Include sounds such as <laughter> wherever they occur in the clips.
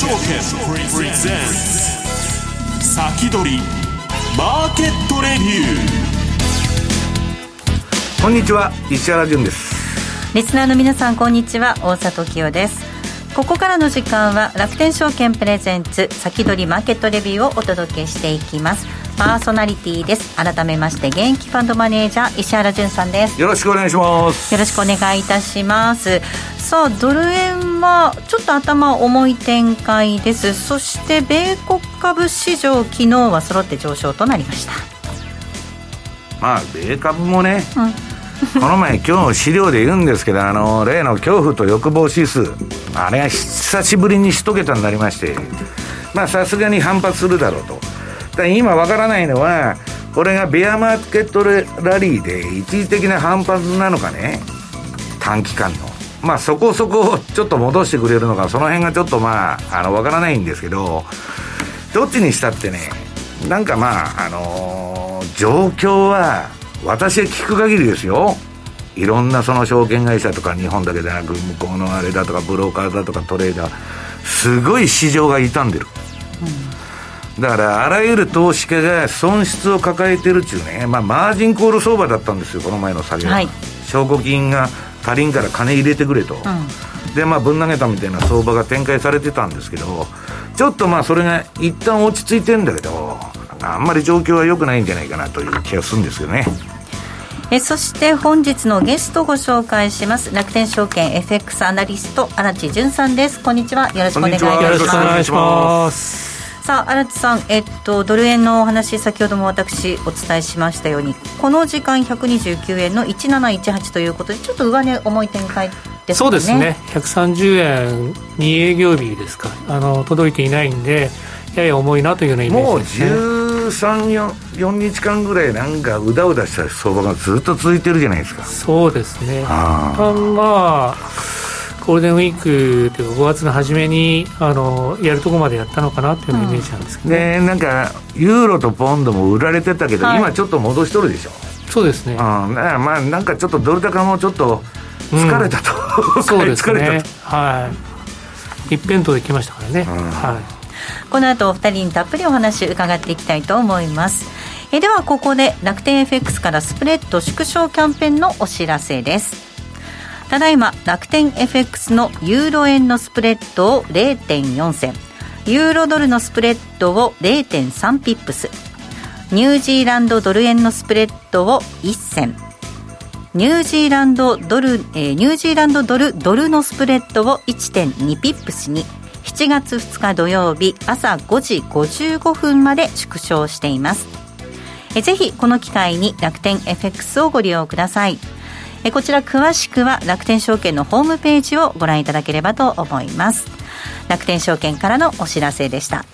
証券プレゼンツ先取りマーケットレビューこんにちは石原潤です。リスナーの皆さんこんにちは大里清です。ここからの時間は楽天証券プレゼンツ先取りマーケットレビューをお届けしていきます。パーソナリティです。改めまして現役ファンドマネージャー石原潤さんです。よろしくお願いします。よろしくお願いいたしますさあドル円はちょっと頭重い展開です。そして米国株市場昨日は揃って上昇となりました。まあ米株もね、うん。<laughs> この前今日資料で言うんですけどあの例の恐怖と欲望指数。あれが久しぶりに一桁になりまして。まあさすがに反発するだろうと。だ今わからないのはこれがベアマーケットラリーで一時的な反発なのかね。短期間のまあそこそこちょっと戻してくれるのかその辺がちょっとまああのわからないんですけどどっちにしたってねなんかまああのー、状況は私が聞く限りですよ。いろんなその証券会社とか日本だけでなく向こうのあれだとかブローカーだとかトレーダーすごい市場が傷んでる、うん、だからあらゆる投資家が損失を抱えてるっちゅうね、まあ、マージンコール相場だったんですよこの前の作業は、はい、証拠金が足りんから金入れてくれと、うん、でまあぶん投げたみたいな相場が展開されてたんですけどちょっとまあそれが一旦落ち着いてんだけどあんまり状況は良くないんじゃないかなという気がするんですけどね。えそして本日のゲストご紹介します。楽天証券 FX アナリスト荒地潤さんです。こんにちは。よろしくお願いいたしますさあ荒地さん、えっと、ドル円のお話先ほども私お伝えしましたようにこの時間129円の1718ということでちょっと上値重い展開ですね。そうですね。130円2営業日ですか。あの届いていないんでやや重いなというようなイメージですね。もう134日間ぐらいなんかうだうだした相場がずっと続いてるじゃないですか。そうですね。あまあゴールデンウィークというか5月の初めにあのやるとこまでやったのかなというイメージなんですけど、ね、うん、なんかユーロとポンドも売られてたけど、はい、今ちょっと戻しとるでしょ。そうですね、うん、まあなんかちょっとドル高もちょっと疲れたと、うん、そうですね。<laughs> はい。一辺倒できましたからね、はい。この後お二人にたっぷりお話伺っていきたいと思います。えではここで楽天 FX からスプレッド縮小キャンペーンのお知らせですただいま楽天 FX のユーロ円のスプレッドを0.4銭。ユーロドルのスプレッドを0.3ピップス。ニュージーランドドル円のスプレッドを1銭。ニュージーランドドル、えー、ニュージーランドドルドルのスプレッドを1.2ピップスに。7月2日土曜日朝5時55分まで縮小しています。えぜひこの機会に楽天 FX をご利用ください。えこちら詳しくは楽天証券のホームページをご覧いただければと思います。楽天証券からのお知らせでした。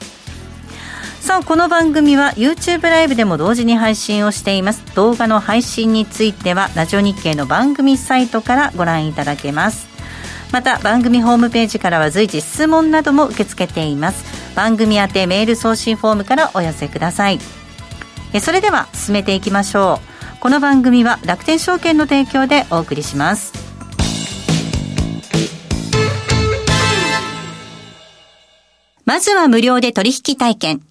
さあこの番組は YouTube ライブでも同時に配信をしています。動画の配信についてはラジオ日経の番組サイトからご覧いただけます。また番組ホームページからは随時質問なども受け付けています。番組宛てメール送信フォームからお寄せください。それでは進めていきましょう。この番組は楽天証券の提供でお送りします。まずは無料で取引体験。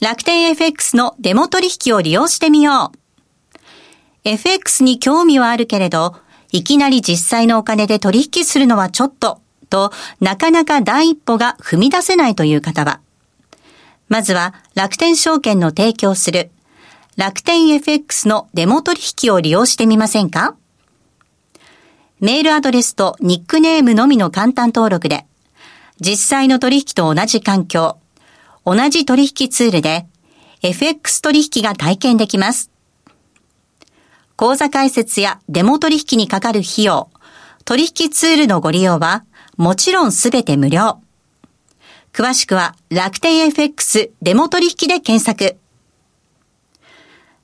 楽天 FX のデモ取引を利用してみよう。FX に興味はあるけれどいきなり実際のお金で取引するのはちょっと、と、なかなか第一歩が踏み出せないという方は、まずは楽天証券の提供する楽天 FX のデモ取引を利用してみませんか？メールアドレスとニックネームのみの簡単登録で、実際の取引と同じ環境、同じ取引ツールで、FX 取引が体験できます。口座開設やデモ取引にかかる費用、取引ツールのご利用は、もちろんすべて無料。詳しくは楽天 FX デモ取引で検索。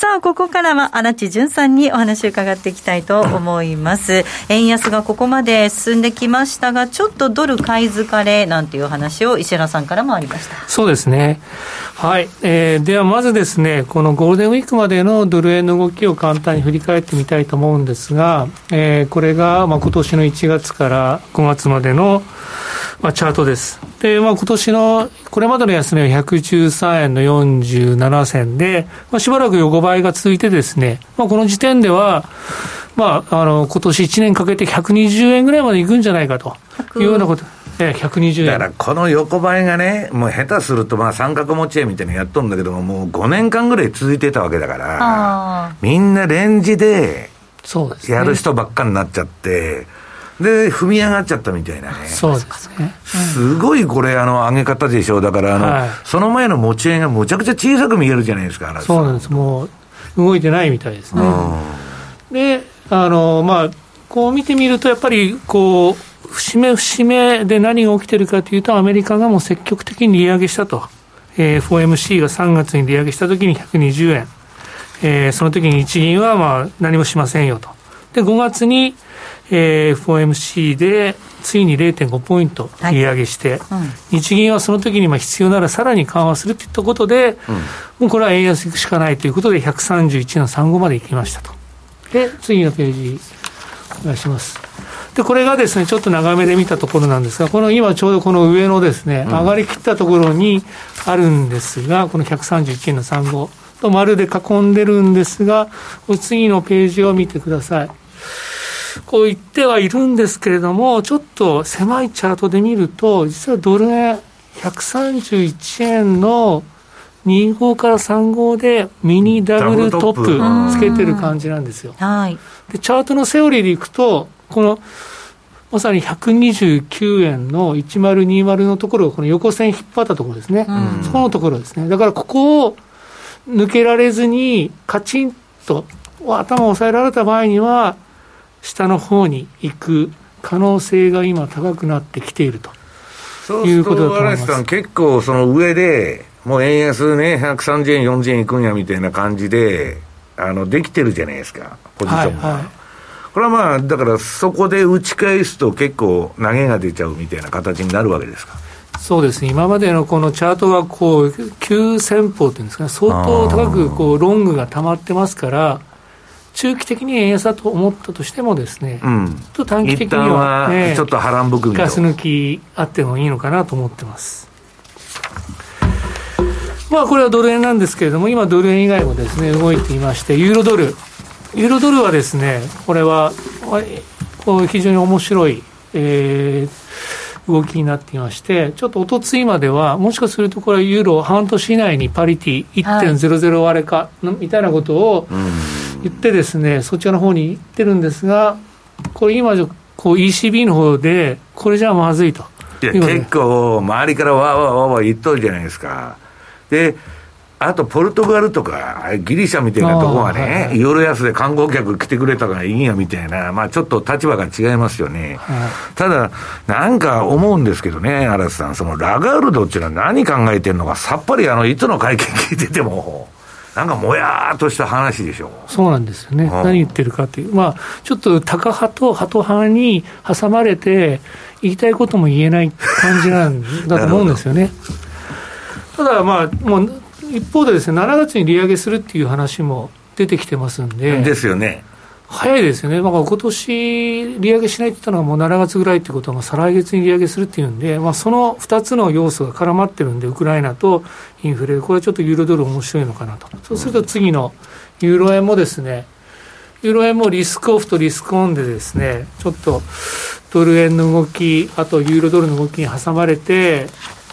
さあ、ここからは荒地淳さんにお話を伺っていきたいと思います。<laughs> 円安がここまで進んできましたが、ちょっとドル買い疲れなんていう話を石原さんからもありました。そうですね。はい。えー、ではまずですね、このゴールデンウィークまでのドル円の動きを簡単に振り返ってみたいと思うんですが、えー、これが、ま、今年の1月から5月までの、まあ、チャートです。で、まあ、今年の、これまでの安値は113円の47銭で、まあ、しばらく横ばいが続いてですね、まあ、この時点では、まあ、あの、今年1年かけて120円ぐらいまでいくんじゃないかというようなこと。ええ、120円。だからこの横ばいがね、もう下手するとまあ三角持ち合いみたいなのやっとるんだけども、もう5年間ぐらい続いてたわけだから、みんなレンジでやる人ばっかになっちゃって、で、踏み上がっちゃったみたいなね。そうですね。すごいこれ、あの、上げ方でしょう。だから、あの、はい、その前の持ち合いがむちゃくちゃ小さく見えるじゃないですか、そうなんです。もう、動いてないみたいですね。で、あの、まあ、こう見てみると、やっぱり、こう、節目節目で何が起きてるかというと、アメリカがもう積極的に利上げしたと。えー、FOMC が3月に利上げしたときに120円。えー、その時に日銀はまあ何もしませんよと。で、5月に、えー、FOMC でついに0.5ポイント利上げして、はいうん、日銀はその時にまあ必要ならさらに緩和するといったことで、うん、もうこれは円安いくしかないということで、131の35までいきましたと。で、次のページ、お願いします。で、これがですね、ちょっと長めで見たところなんですが、この今ちょうどこの上のですね、上がりきったところにあるんですが、この131円の35と丸で囲んでるんですが、次のページを見てください。こう言ってはいるんですけれども、ちょっと狭いチャートで見ると、実はドル円131円の25から35でミニダブルトップつけてる感じなんですよ。はい、でチャートのセオリーでいくと、このまさに129円の1020のところこの横線引っ張ったところですね、そこのところですね。だからここを抜けられずに、カチンと頭を押さえられた場合には、下の方に行く可能性が今高くなってきているということだと思います。結構その上で、もう円安ね、130円、40円いくんやみたいな感じで、あの、できてるじゃないですか、ポジションが。はいはい、これはまあ、だからそこで打ち返すと結構投げが出ちゃうみたいな形になるわけですか。そうですね、今までのこのチャートがこう急先鋒っていうんですか、相当高くこうロングが溜まってますから、中期的に円安だと思ったとしてもですね、うん、と短期的には、ね、ちょっと波乱含みガス抜きあってもいいのかなと思ってます。まあこれはドル円なんですけれども、今ドル円以外もですね、動いていまして、ユーロドル。ユーロドルはですね、これは、こう非常に面白い、えー、動きになっていまして、ちょっとおとついまでは、もしかするとこれはユーロ半年以内にパリティ1.00割れか、みたいなことを、うん言ってですね、そちらの方に行ってるんですが、これ今、こう ECB の方で、これじゃまずいと。いや、結構、周りからわーわーわーわー言っとるじゃないですか。で、あと、ポルトガルとか、ギリシャみたいなところはね、はいはい、夜安で観光客来てくれたからいいんやみたいな、まあちょっと立場が違いますよね。はい、ただ、なんか思うんですけどね、嵐さん、そのラガールドっていうのは何考えてるのか、さっぱりあの、いつの会見聞いてても、なんかもやーっとした話でしょそうなんですよね、うん、何言ってるかっていう、まあ、ちょっとタカ派とハト派に挟まれて、言いたいことも言えない感じなんだと <laughs> 思うんですよね。ただ、まあ、もう一方でですね、7月に利上げするっていう話も出てきてますんで。ですよね。早いですよね、まあ、今年利上げしないって言ったのはもう7月ぐらいってことは、再来月に利上げするっていうんで、まあ、その2つの要素が絡まってるんで、ウクライナとインフレ、これはちょっとユーロドル面白いのかなと、そうすると次のユーロ円もですね、ユーロ円もリスクオフとリスクオンでですね、ちょっとドル円の動き、あとユーロドルの動きに挟まれて、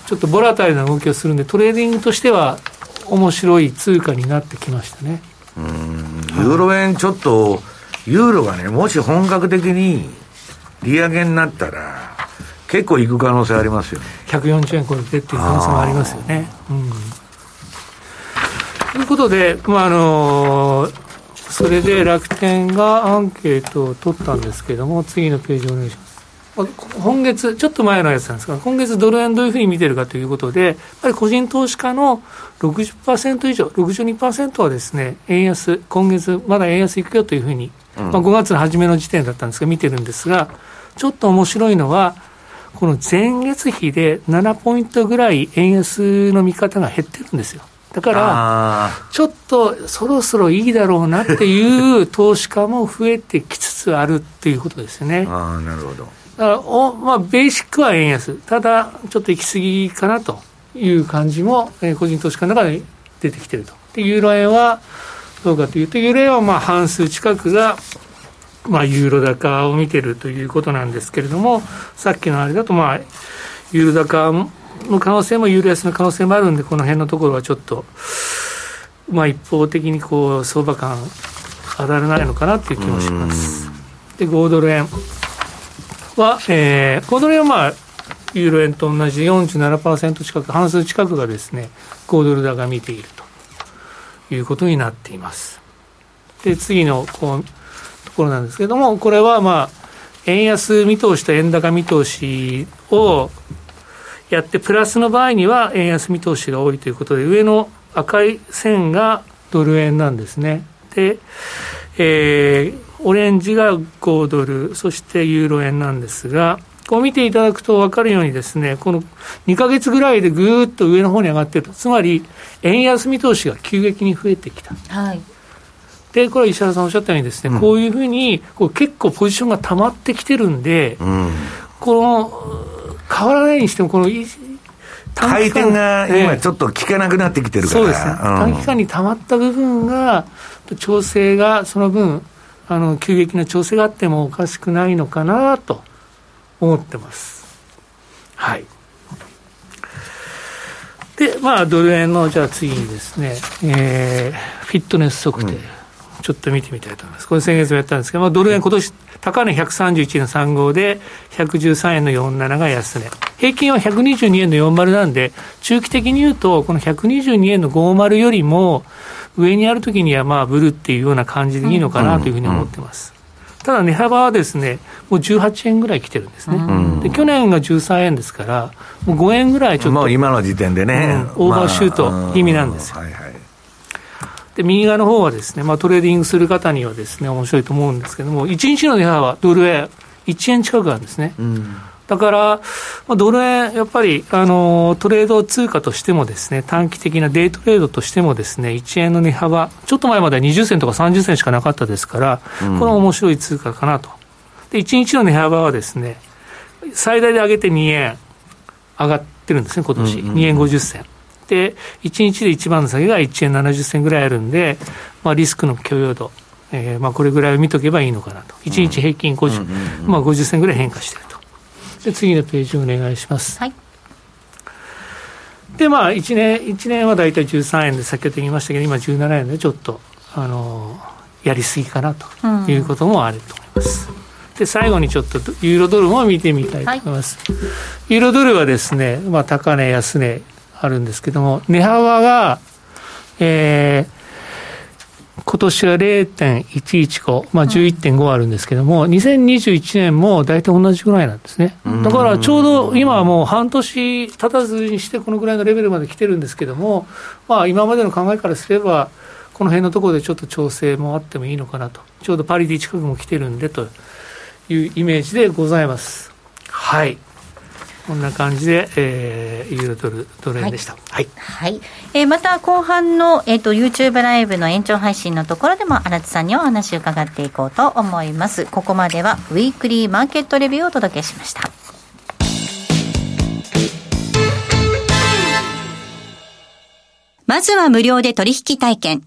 ちょっとボラタイルな動きをするんで、トレーディングとしては面白い通貨になってきましたね。ユーロ円ちょっと、ユーロがね、もし本格的に利上げになったら、結構いく可能性ありますよね。140円超えてっていう可能性もありますよね。うん、ということで、まああのー、それで楽天がアンケートを取ったんですけれども、次のページお願いします。今月、ちょっと前のやつなんですが、今月ドル円どういうふうに見てるかということで、やっぱり個人投資家の60%以上、62%はですね、円安、今月まだ円安いくよというふうに、うん、まあ、5月の初めの時点だったんですが、見てるんですが、ちょっと面白いのは、この前月比で7ポイントぐらい円安の見方が減ってるんですよ。だから、ちょっとそろそろいいだろうなっていう投資家も増えてきつつあるっていうことですね。あなるほど。だからお、まあ、ベーシックは円安。ただ、ちょっと行き過ぎかなという感じも、えー、個人投資家の中で出てきてると。で、ユーロ円はどうかというと、ユーロ円はまあ半数近くが、まあ、ユーロ高を見てるということなんですけれども、さっきのあれだと、まあ、ユーロ高の可能性もユーロ安の可能性もあるんで、この辺のところはちょっと、まあ、一方的にこう相場感上がらないのかなという気もします。で、5ドル円は、えー、5ドル円はまあ、ユーロ円と同じ47%近く、半数近くがですね、5ドル高見ているということになっています。で、次のこうところなんですけれども、これはまあ、円安見通しと円高見通しをやって、プラスの場合には円安見通しが多いということで、上の赤い線がドル円なんですね。で、えー、オレンジが5ドル、そしてユーロ円なんですが、こう見ていただくと分かるようにですね、この2か月ぐらいでぐーっと上の方に上がってると、つまり円安見通しが急激に増えてきた。はい。で、これ石原さんおっしゃったようにですね、うん、こういうふうにこう結構ポジションが溜まってきてるんで、うん、この変わらないにしても、この回転が今ちょっと効かなくなってきてるから、そうですね、短期間に溜まった部分が、調整がその分、あの急激な調整があってもおかしくないのかなと思ってます。はい。で、まあ、ドル円の、じゃあ次にですね、えー、フィットネス測定。うんちょっと見てみたいと思います。これ先月もやったんですけど、まあ、ドル円今年高値131円の35で、113円の47が安値。平均は122円の40なんで、中期的に言うと、この122円の50よりも、上にあるときにはまあブルっていうような感じでいいのかなというふうに思ってます。ただ値幅はですね、もう18円ぐらい来てるんですね。で去年が13円ですから、もう5円ぐらいちょっと。今の時点でね、うん、オーバーシュート気味なんですよ。まあはいはいで、右側の方はですね、まあ、トレーディングする方にはですね、面白いと思うんですけども、1日の値幅はドル円1円近くあるんですね。うん、だから、まあ、ドル円、やっぱり、あの、トレード通貨としてもですね、短期的なデイトレードとしてもですね、1円の値幅、ちょっと前までは20銭とか30銭しかなかったですから、うん、これ面白い通貨かなと。で、1日の値幅はですね、最大で上げて2円上がってるんですね、今年。うんうん、2円50銭。で、1日で一番の下げが1円70銭ぐらいあるんで、まあ、リスクの許容度、えー、まあこれぐらいを見とけばいいのかなと。1日平均50、うん、まあ、50銭ぐらい変化していると。で、次のページお願いします。はい。で、まあ、1年、1年は大体13円で、先ほど言いましたけど、今17円でちょっと、あのやりすぎかなということもあると思います。うんで最後にちょっとユーロドルも見てみたいと思います、はい、ユーロドルはですね、まあ、高値安値あるんですけども、値幅が、えー、今年は0.115、まあ、11.5あるんですけども、うん、2021年も大体同じぐらいなんですね。だからちょうど今はもう半年経たずにしてこのぐらいのレベルまで来てるんですけども、まあ今までの考えからすれば、この辺のところでちょっと調整もあってもいいのかなと。ちょうどパリティ近くも来てるんでというイメージでございます。はい。こんな感じで、えー、ユーロドルドル円でした。はい。はい、はい、えー、また後半の、えっ、ー、と、YouTube ライブの延長配信のところでも、荒津さんにお話を伺っていこうと思います。ここまでは、ウィークリーマーケットレビューをお届けしました。まずは無料で取引体験。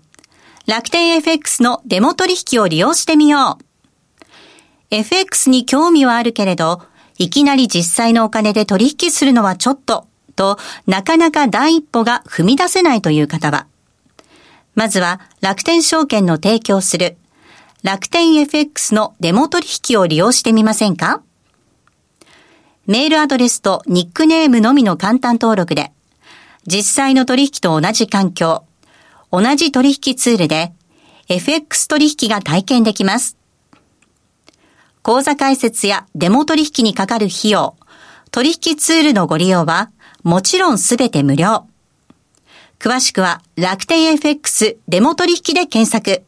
楽天 FX のデモ取引を利用してみよう。FX に興味はあるけれど、いきなり実際のお金で取引するのはちょっと、と、なかなか第一歩が踏み出せないという方は、まずは楽天証券の提供する。楽天 FX のデモ取引を利用してみませんか？メールアドレスとニックネームのみの簡単登録で、実際の取引と同じ環境、同じ取引ツールで、FX 取引が体験できます。口座開設やデモ取引にかかる費用、取引ツールのご利用は、もちろんすべて無料。詳しくは楽天 FX デモ取引で検索。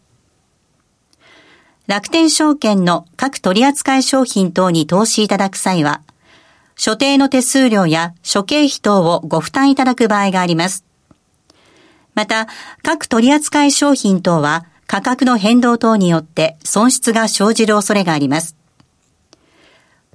楽天証券の各取扱い商品等に投資いただく際は、所定の手数料や諸経費等をご負担いただく場合があります。また、各取扱い商品等は価格の変動等によって損失が生じる恐れがあります。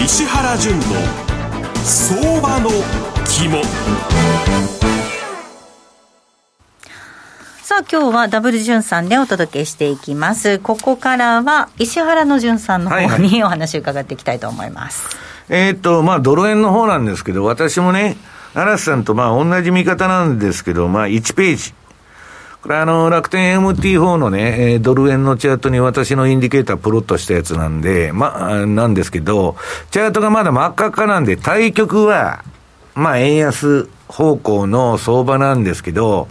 石原淳の相場の肝さあ今日はダブル潤さんでお届けしていきます。ここからは石原の潤さんの方にお話を伺っていきたいと思います。えー、っと、まあドル円の方なんですけど、私もね、嵐さんとまあ同じ見方なんですけど、まあ1ページ。これあの、楽天 MT4 のね、えドル円のチャートに私のインディケータープロットしたやつなんで、ま、なんですけど、チャートがまだ真っ赤っかなんで、対局は、まあ円安方向の相場なんですけど、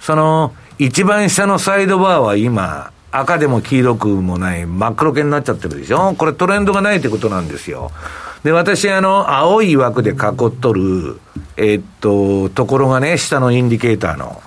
その、一番下のサイドバーは今、赤でも黄色くもない真っ黒系になっちゃってるでしょ？これトレンドがないってことなんですよ。で、私、あの、青い枠で囲っとる、え、っと、ところがね、下のインディケーターの、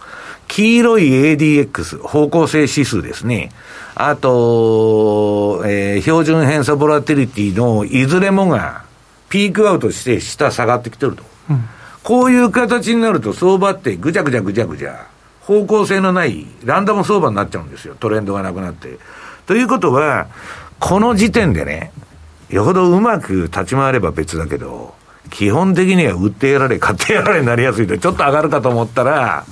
黄色い ADX、方向性指数ですね。あと、えー、標準偏差ボラティリティのいずれもが、ピークアウトして下下がってきてると。うん、こういう形になると相場ってぐちゃぐちゃぐちゃぐちゃ。方向性のないランダム相場になっちゃうんですよ。トレンドがなくなって。ということは、この時点でね、よほどうまく立ち回れば別だけど、基本的には売ってやられ、買ってやられになりやすいと、ちょっと上がるかと思ったら、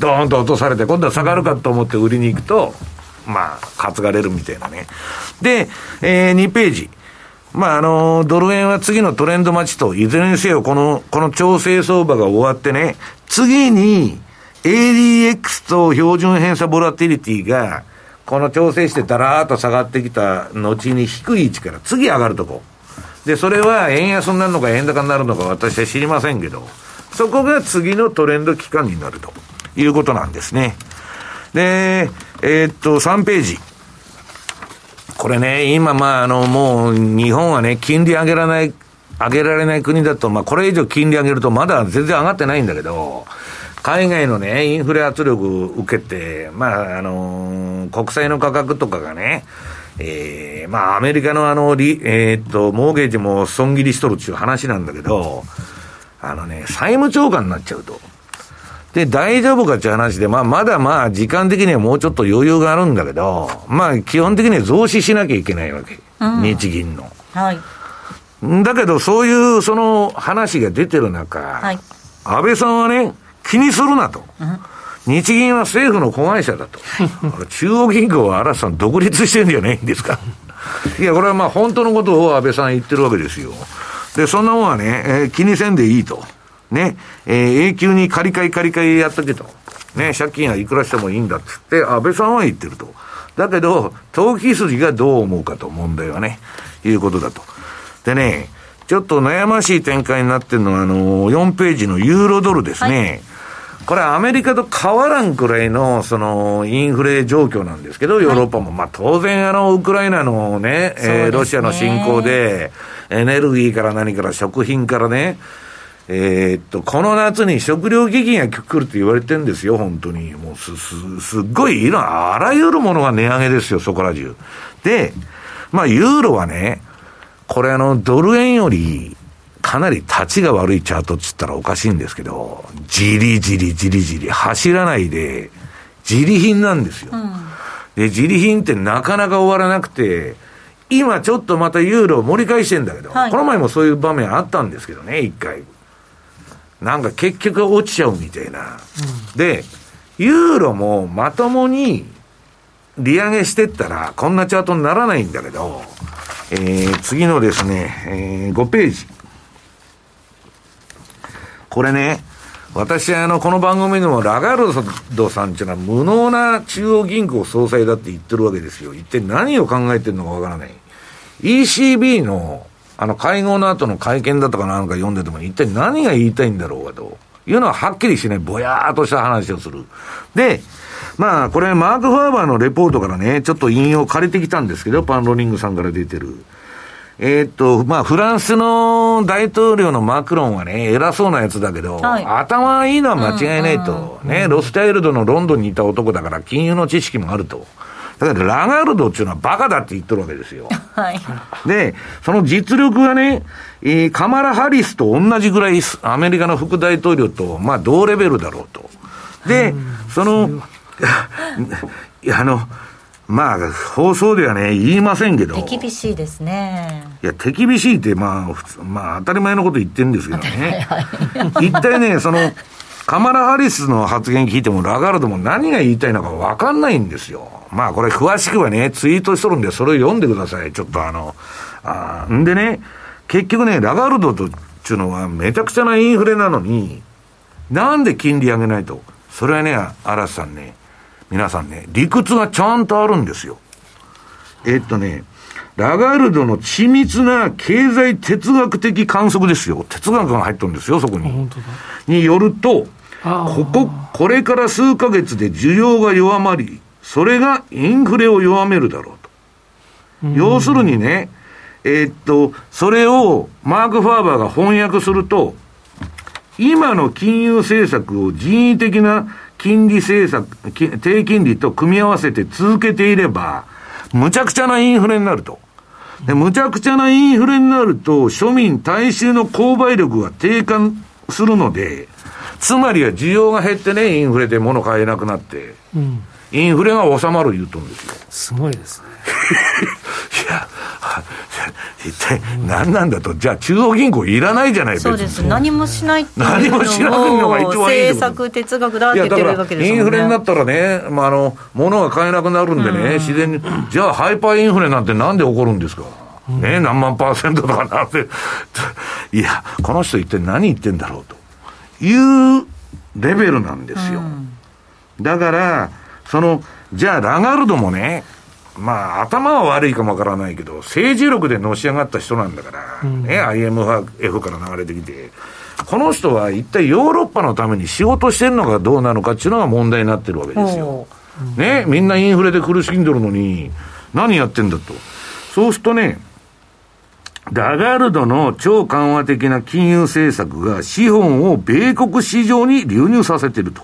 ドーンと落とされて、今度は下がるかと思って売りに行くと、まあ、担がれるみたいなね。で、えー、2ページ。まあ、あの、ドル円は次のトレンド待ちと、いずれにせよ、この、この調整相場が終わってね、次に、ADX と標準偏差ボラティリティが、この調整してだらーっと下がってきた後に低い位置から次上がるとこ。で、それは円安になるのか円高になるのか私は知りませんけど、そこが次のトレンド期間になるということなんですね。で、えー、っと、3ページ。これね、今まあ、あの、もう日本はね、金利上げられない、上げられない国だと、まあ、これ以上金利上げるとまだ全然上がってないんだけど、海外のね、インフレ圧力を受けて、まあ、あのー、国債の価格とかがね、ええー、まあ、アメリカのあの、リ、えー、っと、モーゲージも損切りしとるっていう話なんだけど、あのね、債務超過になっちゃうと。で、大丈夫かっていう話で、まあ、まだまあ、時間的にはもうちょっと余裕があるんだけど、まあ、基本的には増資しなきゃいけないわけ。うん、日銀の。はい。だけど、そういう、その話が出てる中、はい、安倍さんはね、気にするなと。日銀は政府の子会社だと。中央銀行は嵐さん独立してるんじゃないんですか。<laughs> いや、これはまあ本当のことを安倍さん言ってるわけですよ。で、そんなもんはね、えー、気にせんでいいと。ね、えー、永久に借り換え借り換えやっとけと。ね、借金はいくらしてもいいんだっつって、安倍さんは言ってると。だけど、投機筋がどう思うかと問題はね、いうことだと。でね、ちょっと悩ましい展開になってるのは、あの、4ページのユーロドルですね。はいこれアメリカと変わらんくらいの、その、インフレ状況なんですけど、ヨーロッパも。はい、まあ当然あの、ウクライナのね、ねえー、ロシアの侵攻で、エネルギーから何から食品からね、えー、っと、この夏に食料危機が来るって言われてるんですよ、本当に。もうす、す、すっごい、いろあらゆるものが値上げですよ、そこら中。で、まあ、ユーロはね、これあの、ドル円より、かなり立ちが悪いチャートっつったらおかしいんですけど、じりじりじりじり走らないで、自利品なんですよ。うん、で、自利品ってなかなか終わらなくて、今ちょっとまたユーロ盛り返してんだけど、はい、この前もそういう場面あったんですけどね、一回。なんか結局落ちちゃうみたいな。うん、で、ユーロもまともに利上げしてったら、こんなチャートにならないんだけど、えー、次のですね、えー、5ページ。これね、私、あの、この番組でもラガルドさんっていうのは無能な中央銀行総裁だって言ってるわけですよ。一体何を考えてるのかわからない。ECB の、あの、会合の後の会見だとかなんか読んでても、一体何が言いたいんだろうかと。いうのははっきりしない、ぼやーっとした話をする。で、まあ、これ、マーク・ファーバーのレポートからね、ちょっと引用借りてきたんですけど、パンローニングさんから出てる。えー、っと、まあ、フランスの大統領のマクロンはね、偉そうなやつだけど、はい、頭いいのは間違いないと。うんうん、ね、ロスタイルドのロンドンにいた男だから、金融の知識もあると。だけど、ラガルドっていうのはバカだって言ってるわけですよ。はい。で、その実力はね、えー、カマラ・ハリスと同じぐらい、アメリカの副大統領と、まあ、同レベルだろうと。で、その、いや、<laughs> あの、まあ、放送ではね、言いませんけど。手厳しいですね。いや、手厳しいって、まあ、普通、まあ、当たり前のこと言ってるんですけどね。一体ね、その、カマラ・ハリスの発言聞いても、ラガルドも何が言いたいのか分かんないんですよ。まあ、これ詳しくはね、ツイートしとるんで、それを読んでください。ちょっとあの、あんでね、結局ね、ラガルドとっていうのはめちゃくちゃなインフレなのに、なんで金利上げないと？それはね、嵐さんね、皆さんね、理屈がちゃんとあるんですよ。えっとね、ラガルドの緻密な経済哲学的観測ですよ。哲学が入ってるんですよ、そこに。によると、ここ、これから数ヶ月で需要が弱まり、それがインフレを弱めるだろうと。要するにね、えー、っと、それをマーク・ファーバーが翻訳すると、今の金融政策を人為的な金利政策、低金利と組み合わせて続けていれば、むちゃくちゃなインフレになると。で、むちゃくちゃなインフレになると、庶民大衆の購買力が低下するので、つまりは需要が減ってね、インフレで物買えなくなって、うん、インフレが収まる言うとんですよ。すごいですね。<laughs> いや、<laughs> 一体何なんだと、じゃあ中央銀行いらないじゃないそうです、何もしないっていうのもしないのが一番いい政策哲学だって言ってるわけですよね。インフレになったらね、まあ、あの、物が買えなくなるんでね、うん、自然に、じゃあハイパーインフレなんてなんで起こるんですか？うん、ね、何万パーセントとかなんて、いや、この人一体何言ってんだろうというレベルなんですよ。うん、だから、その、じゃあラガルドもね、まあ、頭は悪いかもわからないけど、政治力でのし上がった人なんだから、うん、ね、IMF から流れてきて、この人は一体ヨーロッパのために仕事してるのかどうなのかっていうのが問題になってるわけですよ。ね、みんなインフレで苦しんでるのに、何やってんだと。そうするとね、ラガルドの超緩和的な金融政策が資本を米国市場に流入させていると。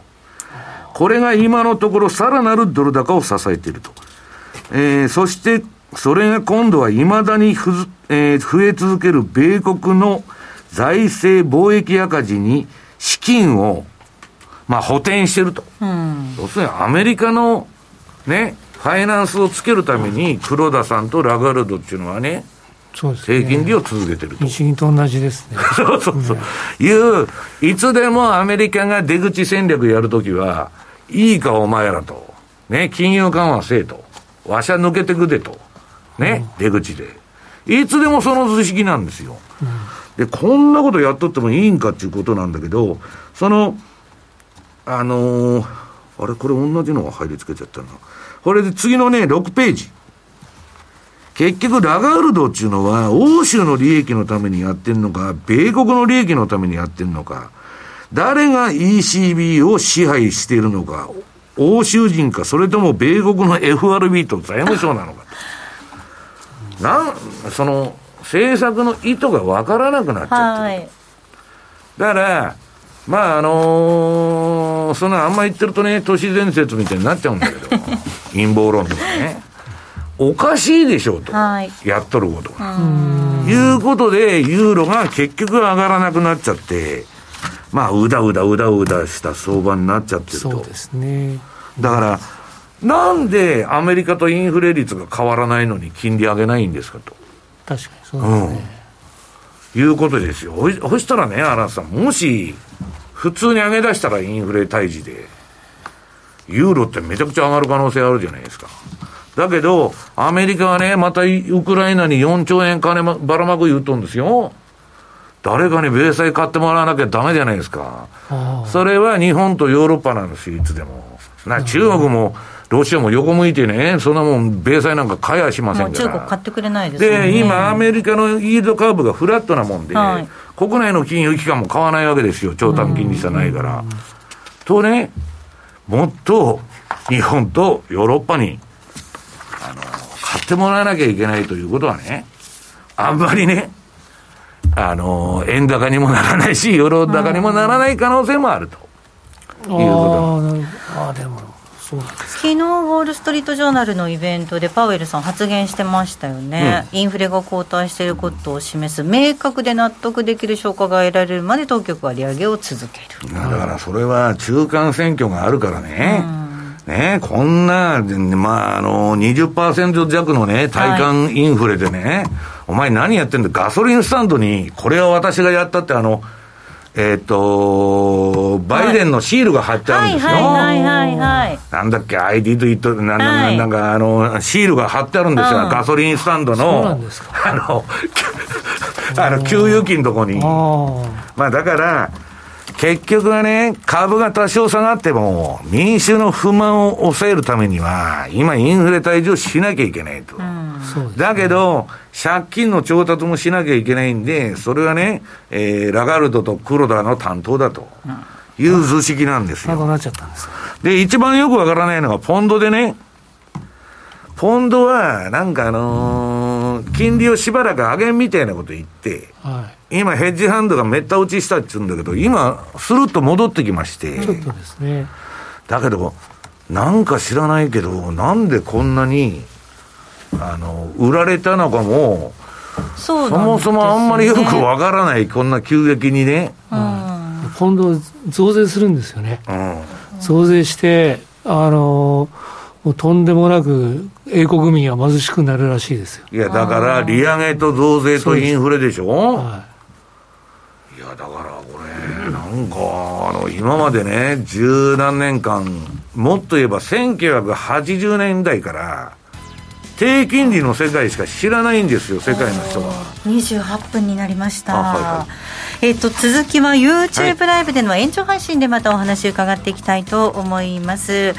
これが今のところさらなるドル高を支えていると。えー、そして、それが今度は未だにふず、えー、増え続ける米国の財政貿易赤字に資金を、まあ、補填してると。うん、要するにアメリカのね、ファイナンスをつけるために黒田さんとラガルドっていうのはね、そうですね、低金利を続けてると。日銀と同じですね。<laughs> そうそうそう。いう、いつでもアメリカが出口戦略やるときは、いいかお前らと。ね、金融緩和せえと。わしゃ抜けてくでと。ね、うん、出口で。いつでもその図式なんですよ。うん、で、こんなことやっとってもいいんかっていうことなんだけど、その、あのー、あれ、これ同じのが入り付けちゃったな。これで次のね、6ページ。結局、ラガールドっていうのは、欧州の利益のためにやってんのか、米国の利益のためにやってんのか、誰が ECB を支配しているのか、欧州人か、それとも米国の FRB と財務省なのかと。<laughs> なん、その、政策の意図が分からなくなっちゃってる。だから、まああのー、そんなあんま言ってるとね、都市伝説みたいになっちゃうんだけど、<laughs> 陰謀論とかね。おかしいでしょうと、はい、やっとることが。いいうことで、ユーロが結局上がらなくなっちゃって、まあ、うだうだうだうだした相場になっちゃってると。そうですね。だから、なんでアメリカとインフレ率が変わらないのに金利上げないんですかと。確かにそうですね。うん、いうことですよ。そしたらね、荒さん、もし、普通に上げ出したらインフレ退治で、ユーロってめちゃくちゃ上がる可能性あるじゃないですか。だけど、アメリカはね、またウクライナに4兆円金ばらまく言うとんですよ。誰かに米債買ってもらわなきゃだめじゃないですか。それは日本とヨーロッパなんですよ、いつでも。な中国も、ロシアも横向いてね、そんなもん、米債なんか買やしませんから。中国買ってくれないですね。で、今、アメリカのイールドカーブがフラットなもんで、はい、国内の金融機関も買わないわけですよ、長短金利差ないから。とね、もっと日本とヨーロッパに、買ってもらわなきゃいけないということはね、あんまりね、あの、円高にもならないし、ユーロ高にもならない可能性もあると。いうこと。ああ、でも。昨日ウォール・ストリート・ジャーナルのイベントでパウエルさん発言してましたよね、うん、インフレが後退していることを示す明確で納得できる証拠が得られるまで当局は利上げを続けるだからそれは中間選挙があるからね、うん、ねこんな、まあ、あの20%弱のね、体感インフレでね、はい、お前何やってんだ、ガソリンスタンドに、これは私がやったって、あの、えっ、ー、と、バイデンのシールが貼ってあるんですよ。はいはいはいはい、なんだっけ、ID と言っと、なん、はい、なんか、あの、シールが貼ってあるんですよ。ガソリンスタンドの、<laughs> あの、あの、給油機のとこに。まあだから、結局はね、株が多少下がっても、民衆の不満を抑えるためには、今インフレ退治をしなきゃいけないと。うん、だけど、借金の調達もしなきゃいけないんで、それはね、えー、ラガルドと黒田の担当だと。いう図式なんですよ。なっちゃったんですで、一番よくわからないのが、ポンドでね、ポンドは、なんかあのー、金利をしばらく上げんみたいなこと言って、はい、今、ヘッジハンドがめった打ちしたって言うんだけど、今、スルッと戻ってきまして、ちょっとですね。だけど、なんか知らないけど、なんでこんなに、あの、売られたのかも、そ、ね,、もそもあんまりよくわからない、こんな急激にね。うん、今度、増税するんですよね。うん、増税して、あのーもうとんでもなく英国民は貧しくなるらしいですよ。いや、だから、利上げと増税とインフレでしょ？はい。いや、だからこれ、なんか、あの、今までね、十何年間、もっと言えば1980年代から、低金利の世界しか知らないんですよ、世界の人は。28分になりました。はいはいえっ、と、続きは YouTube ライブでの延長配信でまたお話伺っていきたいと思います。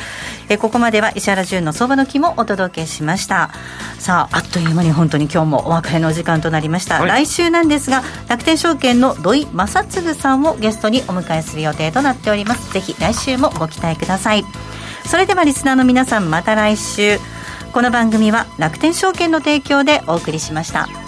えここまでは石原潤の相場の木もお届けしました。さあ、あっという間に本当に今日もお別れの時間となりました。はい、来週なんですが、楽天証券の土井正嗣さんをゲストにお迎えする予定となっております。ぜひ来週もご期待ください。それではリスナーの皆さんまた来週。この番組は楽天証券の提供でお送りしました。